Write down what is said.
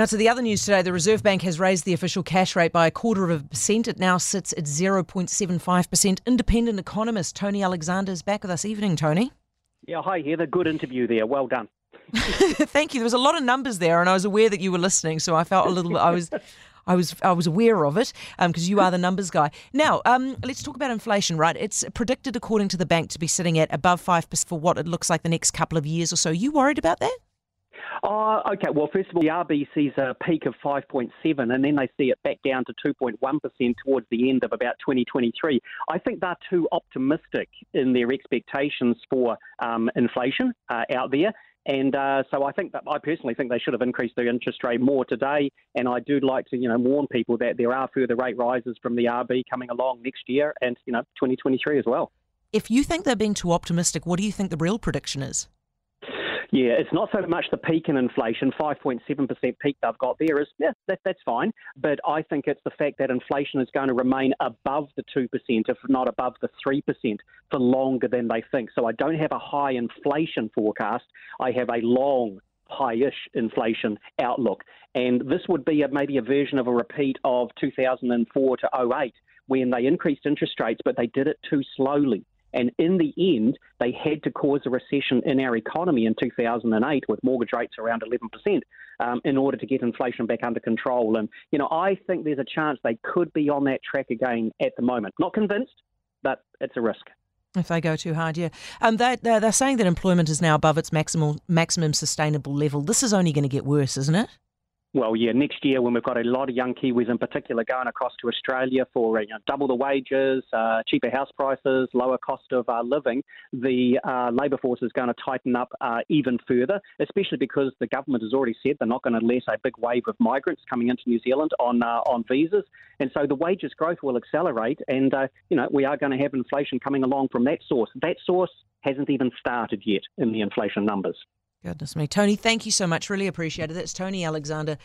Now, to the other news today, the Reserve Bank has raised the official cash rate by a quarter of a percent. It now sits at 0.75%. Independent economist Tony Alexander is back with us. Evening, Tony. Yeah, hi, Heather. Good interview there. Well done. Thank you. There was a lot of numbers there, and I was aware that you were listening, so I felt a little. I was. I was I was aware of it because um, you are the numbers guy. Now, um, let's talk about inflation, right? It's predicted, according to the bank, to be sitting at above five percent for what it looks like the next couple of years or so. You worried about that? Oh, okay. Well, first of all, the RB sees a peak of 5.7, and then they see it back down to 2.1% towards the end of about 2023. I think they're too optimistic in their expectations for um, inflation uh, out there. And uh, so I think that I personally think they should have increased their interest rate more today. And I do like to, you know, warn people that there are further rate rises from the RB coming along next year and, you know, 2023 as well. If you think they're being too optimistic, what do you think the real prediction is? Yeah, it's not so much the peak in inflation, 5.7% peak they've got there is, yeah, that, that's fine. But I think it's the fact that inflation is going to remain above the 2%, if not above the 3%, for longer than they think. So I don't have a high inflation forecast. I have a long, high-ish inflation outlook. And this would be a, maybe a version of a repeat of 2004 to 08 when they increased interest rates, but they did it too slowly. And in the end, they had to cause a recession in our economy in 2008 with mortgage rates around 11% um, in order to get inflation back under control. And, you know, I think there's a chance they could be on that track again at the moment. Not convinced, but it's a risk. If they go too hard, yeah. Um, they, they're, saying that employment is now above its maximal, maximum sustainable level. This is only going to get worse, isn't it? Well, yeah, next year when we've got a lot of young Kiwis in particular going across to Australia for you know, double the wages, uh, cheaper house prices, lower cost of uh, living, the uh, labour force is going to tighten up uh, even further, especially because the government has already said they're not going to let a big wave of migrants coming into New Zealand on uh, on visas, and so the wages growth will accelerate, and uh, you know we are going to have inflation coming along from that source. That source hasn't even started yet in the inflation numbers. Goodness me. Tony, thank you so much. Really appreciate it. That's Tony Alexander,